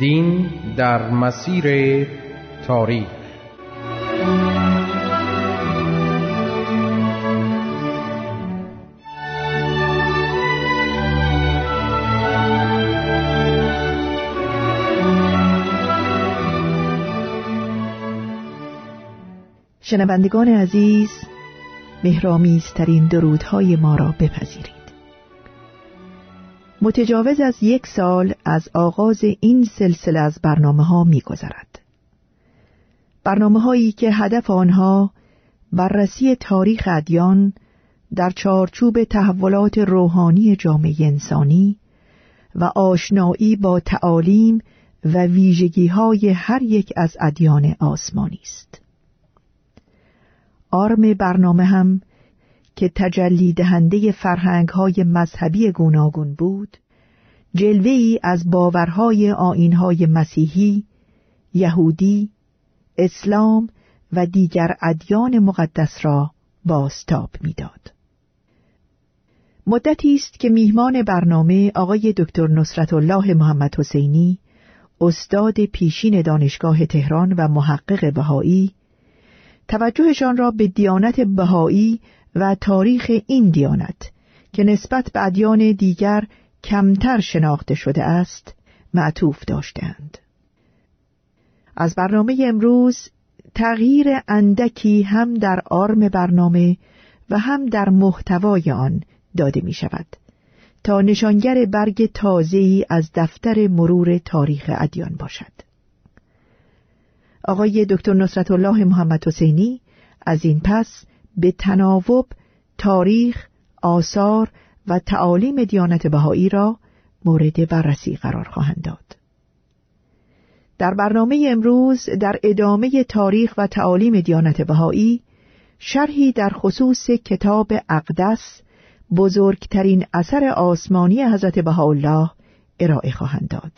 دین در مسیر تاریخ. شنوندگان عزیز مهرامیزترین درودهای ما را بپذیرید. متجاوز از یک سال از آغاز این سلسله از برنامه ها می گذرد. برنامه هایی که هدف آنها بررسی تاریخ ادیان در چارچوب تحولات روحانی جامعه انسانی و آشنایی با تعالیم و ویژگی های هر یک از ادیان آسمانی است. آرم برنامه هم که تجلی دهنده فرهنگ های مذهبی گوناگون بود جلوه ای از باورهای آینهای مسیحی، یهودی، اسلام و دیگر ادیان مقدس را باستاب می‌داد. مدتی است که میهمان برنامه آقای دکتر نصرت الله محمد حسینی استاد پیشین دانشگاه تهران و محقق بهایی توجهشان را به دیانت بهایی و تاریخ این دیانت که نسبت به ادیان دیگر کمتر شناخته شده است معطوف داشتند از برنامه امروز تغییر اندکی هم در آرم برنامه و هم در محتوای آن داده می شود تا نشانگر برگ تازه‌ای از دفتر مرور تاریخ ادیان باشد. آقای دکتر نصرت الله محمد حسینی از این پس به تناوب تاریخ، آثار و تعالیم دیانت بهایی را مورد بررسی قرار خواهند داد. در برنامه امروز در ادامه تاریخ و تعالیم دیانت بهایی شرحی در خصوص کتاب اقدس بزرگترین اثر آسمانی حضرت بهاءالله ارائه خواهند داد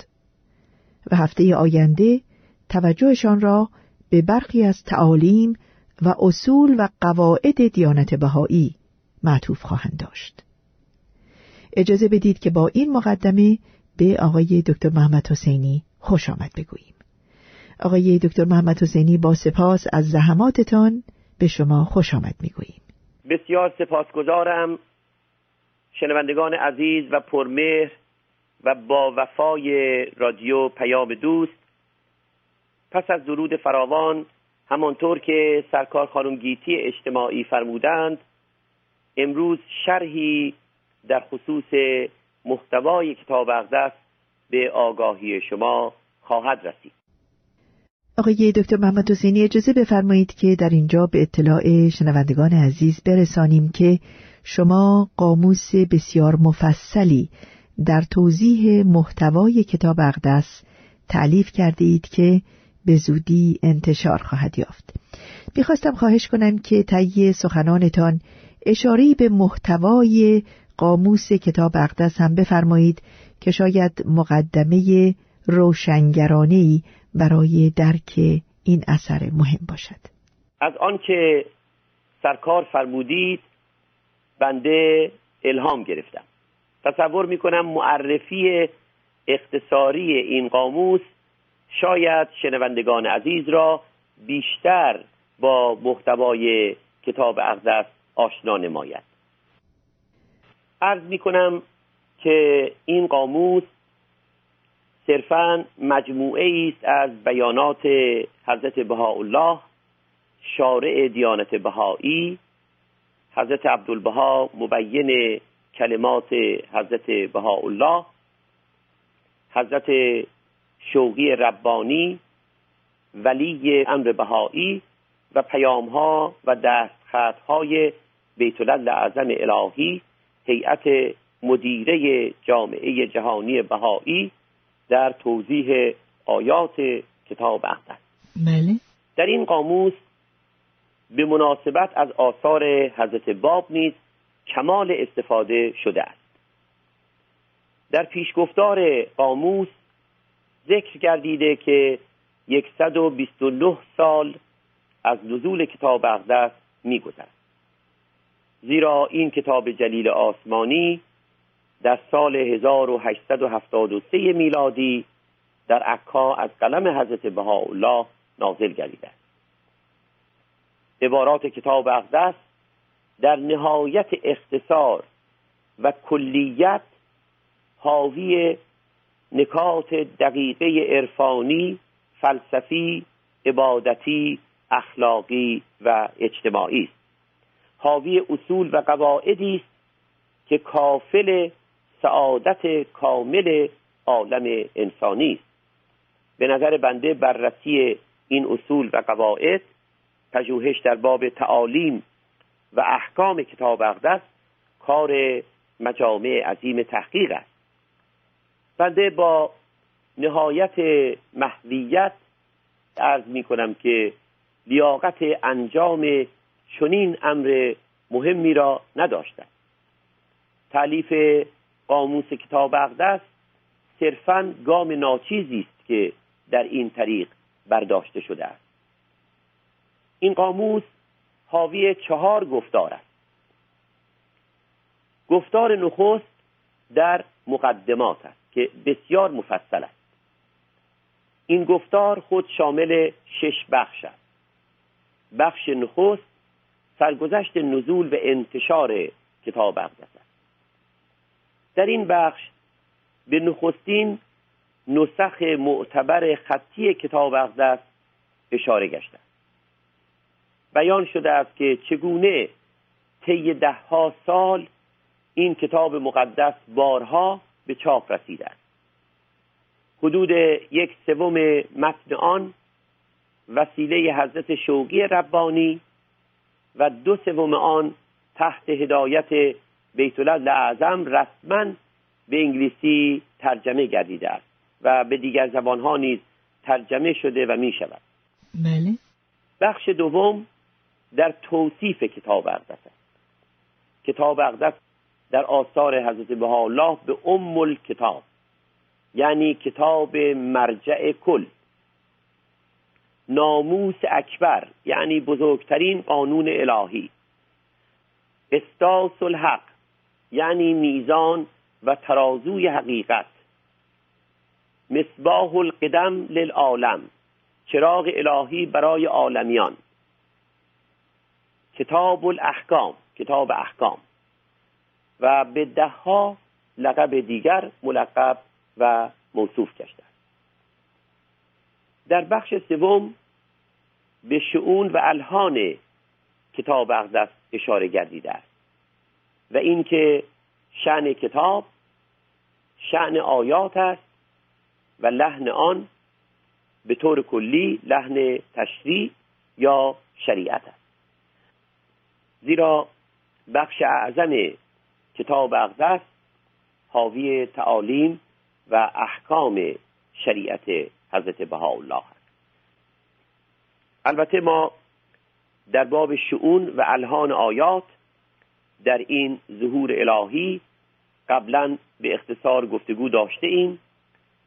و هفته آینده توجهشان را به برخی از تعالیم و اصول و قواعد دیانت بهایی معطوف خواهند داشت. اجازه بدید که با این مقدمه به آقای دکتر محمد حسینی خوش آمد بگوییم. آقای دکتر محمد حسینی با سپاس از زحماتتان به شما خوش آمد می‌گوییم. بسیار سپاسگزارم شنوندگان عزیز و پرمهر و با وفای رادیو پیام دوست. پس از درود فراوان همانطور که سرکار خانم گیتی اجتماعی فرمودند امروز شرحی در خصوص محتوای کتاب اقدس به آگاهی شما خواهد رسید. آقای دکتر محمد حسینی اجازه بفرمایید که در اینجا به اطلاع شنوندگان عزیز برسانیم که شما قاموس بسیار مفصلی در توضیح محتوای کتاب اقدس تعلیف کرده اید که به زودی انتشار خواهد یافت. می‌خواستم خواهش کنم که طی سخنانتان اشاره به محتوای قاموس کتاب اقدس هم بفرمایید که شاید مقدمه روشنگرانه برای درک این اثر مهم باشد. از آنکه سرکار فرمودید بنده الهام گرفتم. تصور می‌کنم معرفی اختصاری این قاموس شاید شنوندگان عزیز را بیشتر با محتوای کتاب اقدس آشنا نماید. عرض می کنم که این قاموس صرفا مجموعه است از بیانات حضرت بهاءالله شارع دیانت بهایی حضرت عبدالبها مبین کلمات حضرت بهاءالله حضرت شوقی ربانی ولی امر بهایی و پیام ها و دستخط های بیت اعظم الهی هیئت مدیره جامعه جهانی بهایی در توضیح آیات کتاب اقدس بله. در این قاموس به مناسبت از آثار حضرت باب نیز کمال استفاده شده است. در پیشگفتار قاموس ذکر گردیده که 129 سال از نزول کتاب اقدس میگذرد زیرا این کتاب جلیل آسمانی در سال 1873 میلادی در عکا از قلم حضرت بهاءالله نازل گردیده. است عبارات کتاب اقدس در نهایت اختصار و کلیت حاوی نکات دقیقه عرفانی فلسفی عبادتی اخلاقی و اجتماعی است. حاوی اصول و قواعدی است که کافل سعادت کامل عالم انسانی است. به نظر بنده بررسی این اصول و قواعد پژوهش در باب تعالیم و احکام کتاب اقدس کار مجامع عظیم تحقیق است. بنده با نهایت محویت ارز می کنم که لیاقت انجام چنین امر مهمی را نداشته تعلیف قاموس کتاب اقدس صرفا گام ناچیزی است که در این طریق برداشته شده است. این قاموس حاوی چهار گفتار است. گفتار نخست در مقدمات است. که بسیار مفصل است. این گفتار خود شامل شش بخش است. بخش نخست سرگذشت نزول و انتشار کتاب اقدس است. در این بخش به نخستین نسخ معتبر خطی کتاب اقدس اشاره گشته بیان شده است که چگونه طی دهها سال این کتاب مقدس بارها به چاپ رسیده است حدود یک سوم متن آن وسیله حضرت شوقی ربانی و دو سوم آن تحت هدایت بیت اعظم رسما به انگلیسی ترجمه گردیده است و به دیگر زبانها نیز ترجمه شده و می شود بله. بخش دوم در توصیف کتاب اقدس است. کتاب اقدس در آثار حضرت بهاءالله به ام الکتاب یعنی کتاب مرجع کل. ناموس اکبر یعنی بزرگترین قانون الهی. استاس الحق یعنی میزان و ترازوی حقیقت. مصباح القدم للعالم چراغ الهی برای عالمیان. کتاب الاحکام کتاب احکام. و به دهها لقب دیگر ملقب و موصوف گشته در بخش سوم به شعون و الهان کتاب اقدس اشاره گردیده است و اینکه شعن کتاب شعن آیات است و لحن آن به طور کلی لحن تشریع یا شریعت است. زیرا بخش اعظم کتاب اقدس حاوی تعالیم و احکام شریعت حضرت بهاءالله است البته ما در باب شعون و الهان آیات در این ظهور الهی قبلا به اختصار گفتگو داشته ایم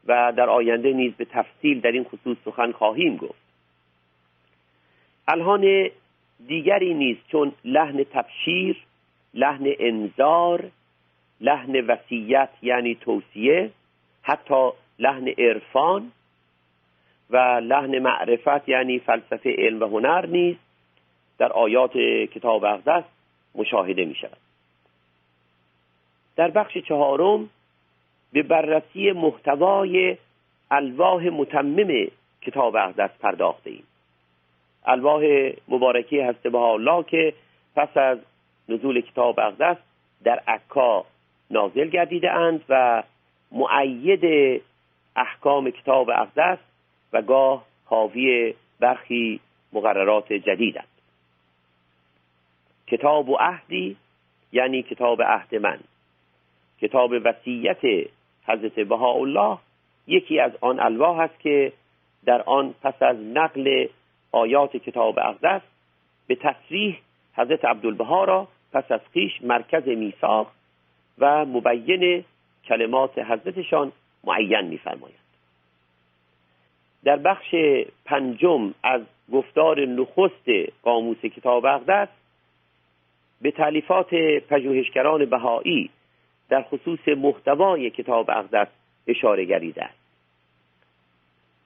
و در آینده نیز به تفصیل در این خصوص سخن خواهیم گفت. الهان دیگری نیست چون لحن تبشیر لحن انذار لحن وسیعت یعنی توصیه حتی لحن عرفان و لحن معرفت یعنی فلسفه علم و هنر نیز در آیات کتاب اقدس مشاهده می شود در بخش چهارم به بررسی محتوای الواح متمم کتاب اقدس پرداخته ایم الواح مبارکی هسته به الله که پس از نزول کتاب اقدس در عکا نازل گردیده اند و معید احکام کتاب اقدس و گاه حاوی برخی مقررات جدیدند کتاب و عهدی یعنی کتاب عهد من. کتاب وصیت حضرت بهاءالله یکی از آن الواح است که در آن پس از نقل آیات کتاب اقدس به تصریح حضرت عبدالبها را پس از خیش مرکز میثاق و مبین کلمات حضرتشان معین میفرمایند. در بخش پنجم از گفتار نخست قاموس کتاب اقدس به تعلیفات پژوهشگران بهایی در خصوص محتوای کتاب اقدس اشاره گریده است.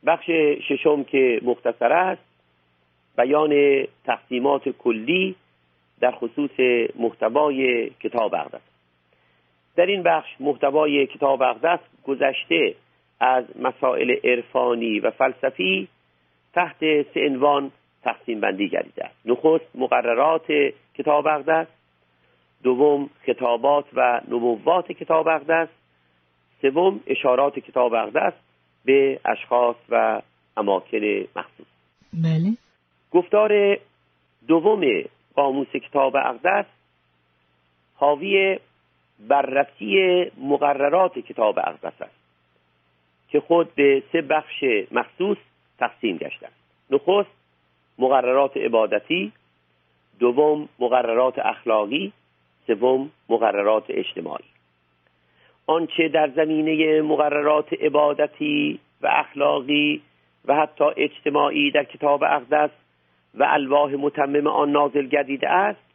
بخش ششم که مختصر است بیان تقسیمات کلی در خصوص محتوای کتاب اقدس. در این بخش محتوای کتاب اقدس گذشته از مسائل عرفانی و فلسفی تحت سه عنوان تقسیم بندی گردیده است. نخست مقررات کتاب اقدس. دوم خطابات و نبوات کتاب اقدس. سوم اشارات کتاب اقدس به اشخاص و اماکن مخصوص بله. گفتار دوم قاموس کتاب اقدس حاوی بررسی مقررات کتاب اقدس است که خود به سه بخش مخصوص تقسیم گشته است نخست مقررات عبادتی دوم مقررات اخلاقی سوم مقررات اجتماعی. آنچه در زمینه مقررات عبادتی و اخلاقی و حتی اجتماعی در کتاب اقدس و الواح متمم آن نازل گردیده است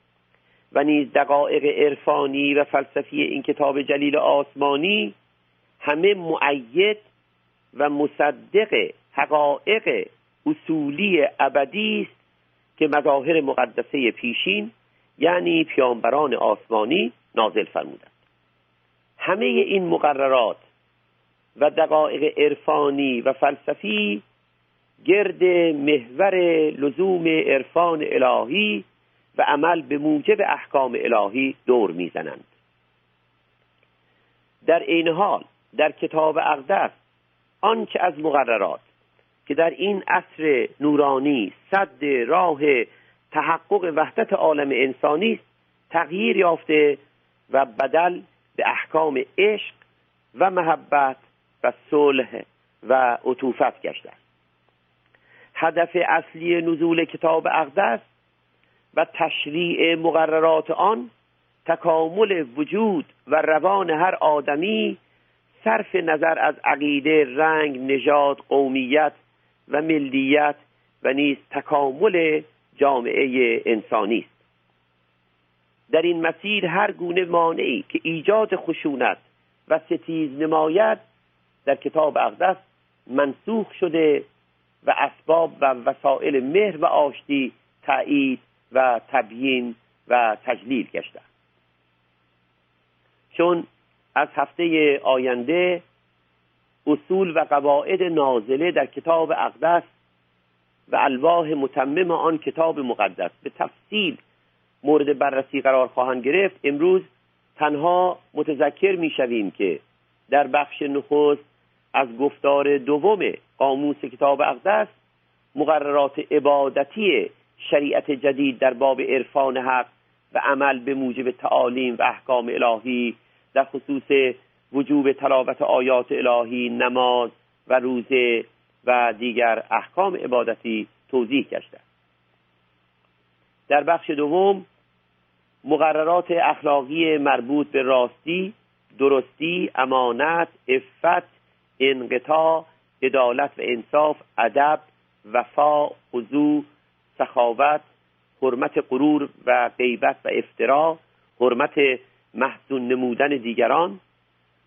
و نیز دقایق عرفانی و فلسفی این کتاب جلیل آسمانی همه معید و مصدق حقایق اصولی ابدی است که مظاهر مقدسه پیشین یعنی پیامبران آسمانی نازل فرمودند. همه این مقررات و دقایق عرفانی و فلسفی گرد محور لزوم عرفان الهی و عمل به موجب احکام الهی دور می‌زنند. در این حال در کتاب اقدس آنچه از مقررات که در این عصر نورانی صد راه تحقق وحدت عالم انسانی تغییر یافته و بدل به احکام عشق و محبت و صلح و عطوفت گشته هدف اصلی نزول کتاب اقدس و تشریع مقررات آن تکامل وجود و روان هر آدمی صرف نظر از عقیده رنگ نژاد قومیت و ملیت و نیز تکامل جامعه انسانی است. در این مسیر هر گونه مانعی که ایجاد خشونت و ستیز نماید در کتاب اقدس منسوخ شده و اسباب و وسایل مهر و آشتی تایید و تبیین و تجلیل گشته چون از هفته آینده اصول و قواعد نازله در کتاب اقدس و الواح متمم آن کتاب مقدس به تفصیل مورد بررسی قرار خواهند گرفت امروز تنها متذکر می‌شویم که در بخش نخست از گفتار دوم قاموس کتاب اقدس مقررات عبادتی شریعت جدید در باب عرفان حق و عمل به موجب تعالیم و احکام الهی در خصوص وجوب تلاوت آیات الهی نماز و روزه و دیگر احکام عبادتی توضیح گشته. در بخش دوم مقررات اخلاقی مربوط به راستی درستی امانت افت انقطاع عدالت و انصاف ادب وفا خضوع سخاوت حرمت غرور و غیبت و افترا حرمت محزون نمودن دیگران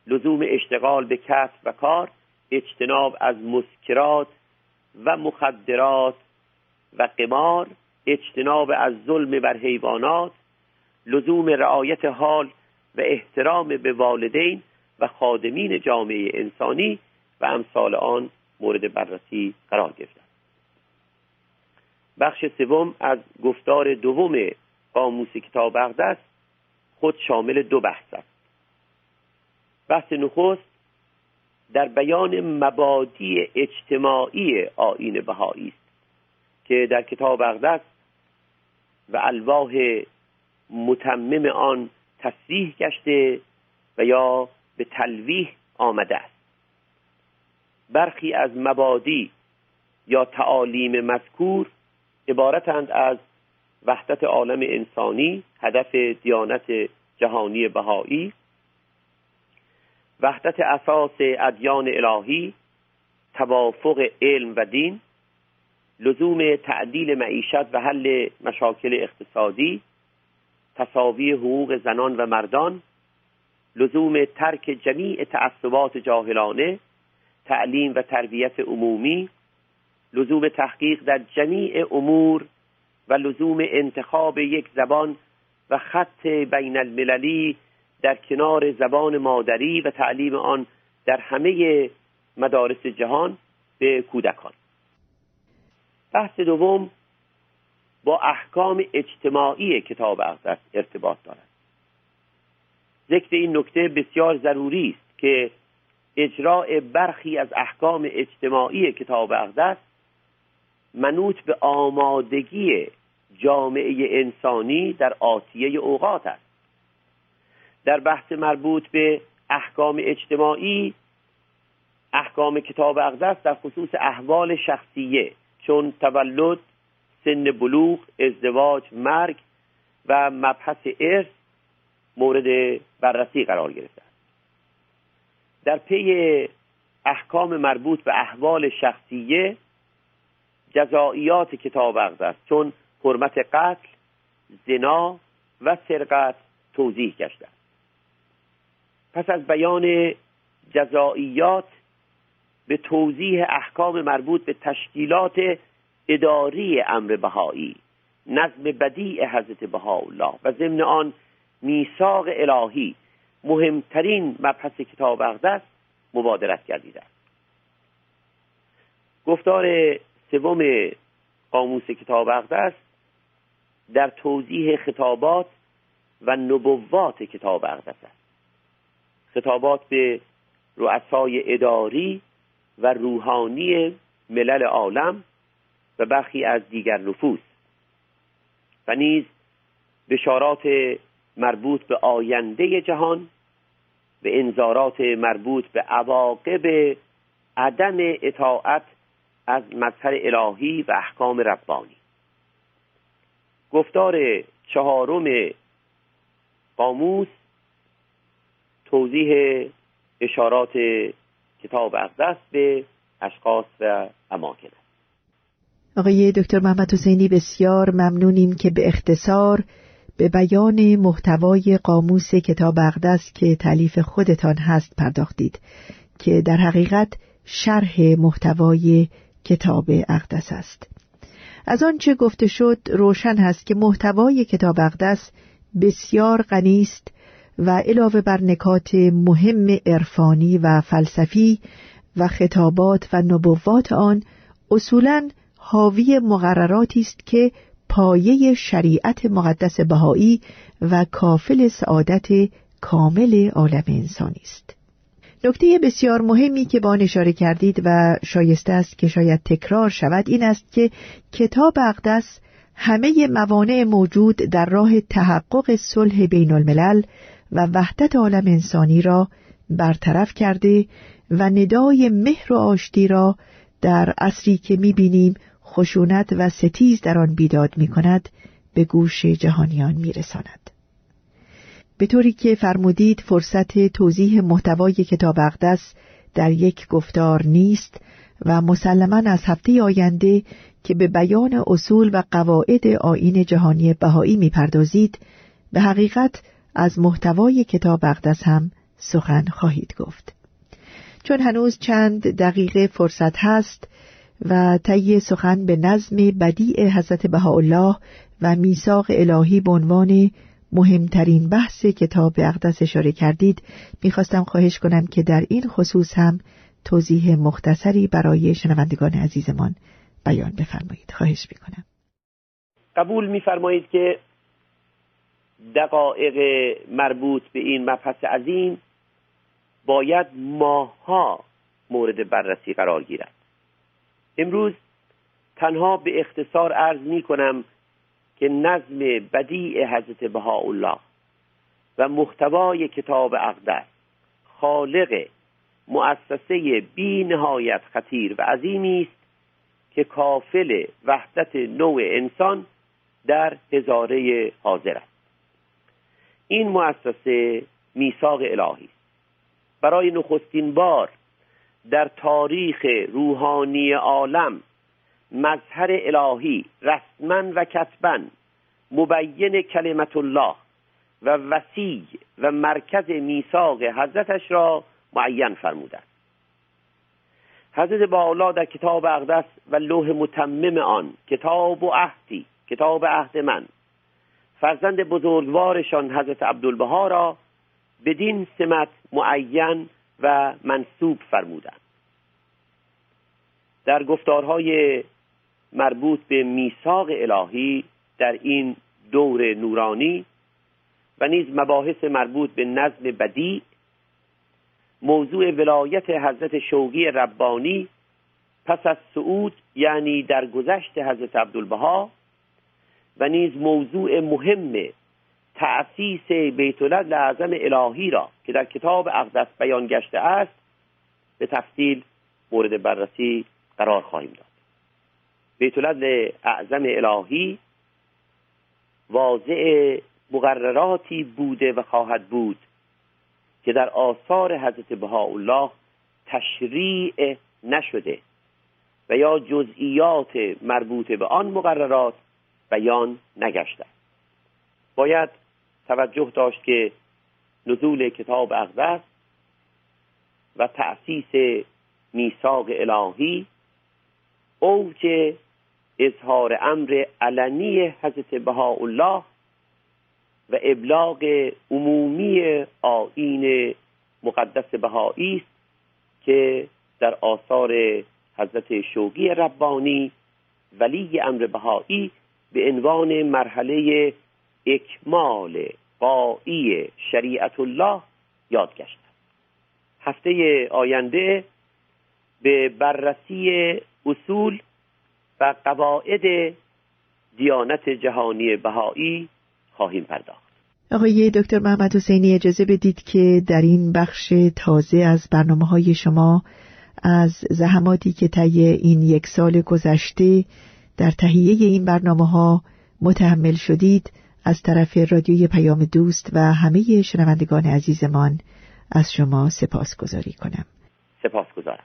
لزوم اشتغال به کسب و کار اجتناب از مسکرات و مخدرات و قمار اجتناب از ظلم بر حیوانات لزوم رعایت حال و احترام به والدین و خادمین جامعه انسانی و امثال آن مورد بررسی قرار گرفتند. بخش سوم از گفتار دوم قاموس کتاب اقدس خود شامل دو بحث است. بحث نخست در بیان مبادی اجتماعی آین بهایی است که در کتاب اقدس و الواح متمم آن تصریح گشته و یا به تلویح آمده است. برخی از مبادی یا تعالیم مذکور عبارتند از وحدت عالم انسانی هدف دیانت جهانی بهایی وحدت اساس ادیان الهی توافق علم و دین لزوم تعدیل معیشت و حل مشاکل اقتصادی تصاوی حقوق زنان و مردان لزوم ترک جمیع تعصبات جاهلانه تعلیم و تربیت عمومی لزوم تحقیق در جمیع امور و لزوم انتخاب یک زبان و خط بین المللی در کنار زبان مادری و تعلیم آن در همه مدارس جهان به کودکان. بحث دوم با احکام اجتماعی کتاب اقدس ارتباط دارد. ذکر این نکته بسیار ضروری است که اجراع برخی از احکام اجتماعی کتاب اقدس منوط به آمادگی جامعه انسانی در آتیه اوقات است. در بحث مربوط به احکام اجتماعی احکام کتاب اقدس در خصوص احوال شخصیه چون تولد سن بلوغ ازدواج مرگ و مبحث ارث مورد بررسی قرار گرفته است در پی احکام مربوط به احوال شخصیه جزائیات کتاب اقدس چون حرمت قتل زنا و سرقت توضیح گشته پس از بیان جزائیات به توضیح احکام مربوط به تشکیلات اداری امر بهایی نظم بدیع حضرت بهاءالله و ضمن آن میثاق الهی مهمترین مبحث کتاب اقدس مبادرت گردیده گفتار سوم قاموس کتاب اقدس در توضیح خطابات و نبوات کتاب اقدس است. خطابات به رؤسای اداری و روحانی ملل عالم و برخی از دیگر نفوس و نیز بشارات مربوط به آینده جهان به انذارات مربوط به عواقب عدم اطاعت از مظهر الهی و احکام ربانی. گفتار چهارم قاموس توضیح اشارات کتاب اقدس به اشخاص و اماکن آقای دکتر محمد حسینی بسیار ممنونیم که به اختصار به بیان محتوای قاموس کتاب اقدس که تعلیف خودتان هست پرداختید که در حقیقت شرح محتوای کتاب اقدس است. از آنچه گفته شد روشن هست که محتوای کتاب اقدس بسیار غنی است و علاوه بر نکات مهم عرفانی و فلسفی و خطابات و نبوات آن اصولا حاوی مقرراتی است که پایه شریعت مقدس بهایی و کافل سعادت کامل عالم انسانی است. نکته بسیار مهمی که با اشاره کردید و شایسته است که شاید تکرار شود این است که کتاب اقدس همه موانع موجود در راه تحقق صلح بین الملل و وحدت عالم انسانی را برطرف کرده و ندای مهر و آشتی را در عصری که می‌بینیم خشونت و ستیز در آن بیداد می کند به گوش جهانیان می رساند. به طوری که فرمودید فرصت توضیح محتوای کتاب اقدس در یک گفتار نیست و مسلما از هفته آینده که به بیان اصول و قواعد آین جهانی بهایی می‌پردازید به حقیقت از محتوای کتاب اقدس هم سخن خواهید گفت چون هنوز چند دقیقه فرصت هست و طی سخن به نظم بدیع حضرت بهاءالله و میثاق الهی به عنوان مهمترین بحث کتاب اقدس اشاره کردید می‌خواستم خواهش کنم که در این خصوص هم توضیح مختصری برای شنوندگان عزیزمان بیان بفرمایید. خواهش می‌کنم. قبول میفرمایید که دقایق مربوط به این مبحث عظیم باید ماها مورد بررسی قرار گیرد. امروز تنها به اختصار عرض می کنم که نظم بدیع حضرت بهاءالله و محتوای کتاب اقدس خالق مؤسسه بی نهایت خطیر و عظیمی است که کافل وحدت نوع انسان در هزاره حاضر است. این مؤسسه میثاق الهی است. برای نخستین بار در تاریخ روحانی عالم مظهر الهی رسما و کتبا مبین کلمت الله و وسیع و مرکز میثاق حضرتش را معین فرمودند. حضرت بالا در کتاب اقدس و لوح متمم آن کتاب و عهدی کتاب عهد من فرزند بزرگوارشان حضرت عبدالبها را بدین سمت معین و منصوب فرمودند. در گفتارهای مربوط به میثاق الهی در این دور نورانی و نیز مباحث مربوط به نظم بدی موضوع ولایت حضرت شوقی ربانی پس از سعود یعنی در گذشت حضرت عبدالبها و نیز موضوع مهم تأسیس بیت اعظم الهی را که در کتاب اقدس بیان گشته است به تفصیل مورد بررسی قرار خواهیم داد. بیت اعظم الهی واضع مقرراتی بوده و خواهد بود که در آثار حضرت بهاءالله تشریع نشده و یا جزئیات مربوط به آن مقررات بیان نگشته. باید توجه داشت که نزول کتاب اقدس و تأسیس میثاق الهی اوج اظهار امر علنی حضرت بهاءالله و ابلاغ عمومی آین مقدس بهایی است که در آثار حضرت شوقی ربانی ولی امر بهایی به عنوان مرحله اکمال قایی شریعت الله یاد گشت. هفته آینده به بررسی اصول و قواعد دیانت جهانی بهایی خواهیم پرداخت. آقای دکتر محمد حسینی اجازه بدید که در این بخش تازه از برنامه های شما از زحماتی که طی این یک سال گذشته در تهیه این برنامه ها متحمل شدید از طرف رادیوی پیام دوست و همه شنوندگان عزیزمان از شما سپاس گذاری کنم. سپاس گذارم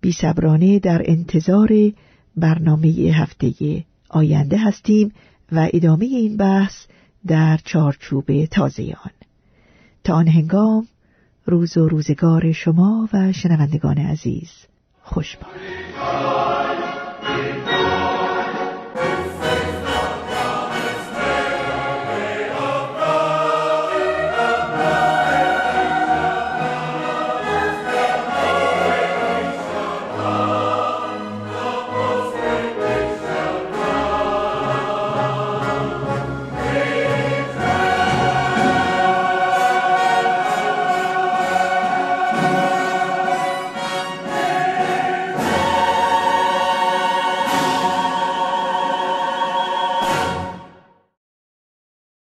بی صبرانه در انتظار برنامه هفته آینده هستیم و ادامه این بحث در چارچوب تازه آن. تا آن هنگام روز و روزگار شما و شنوندگان عزیز خوش باد.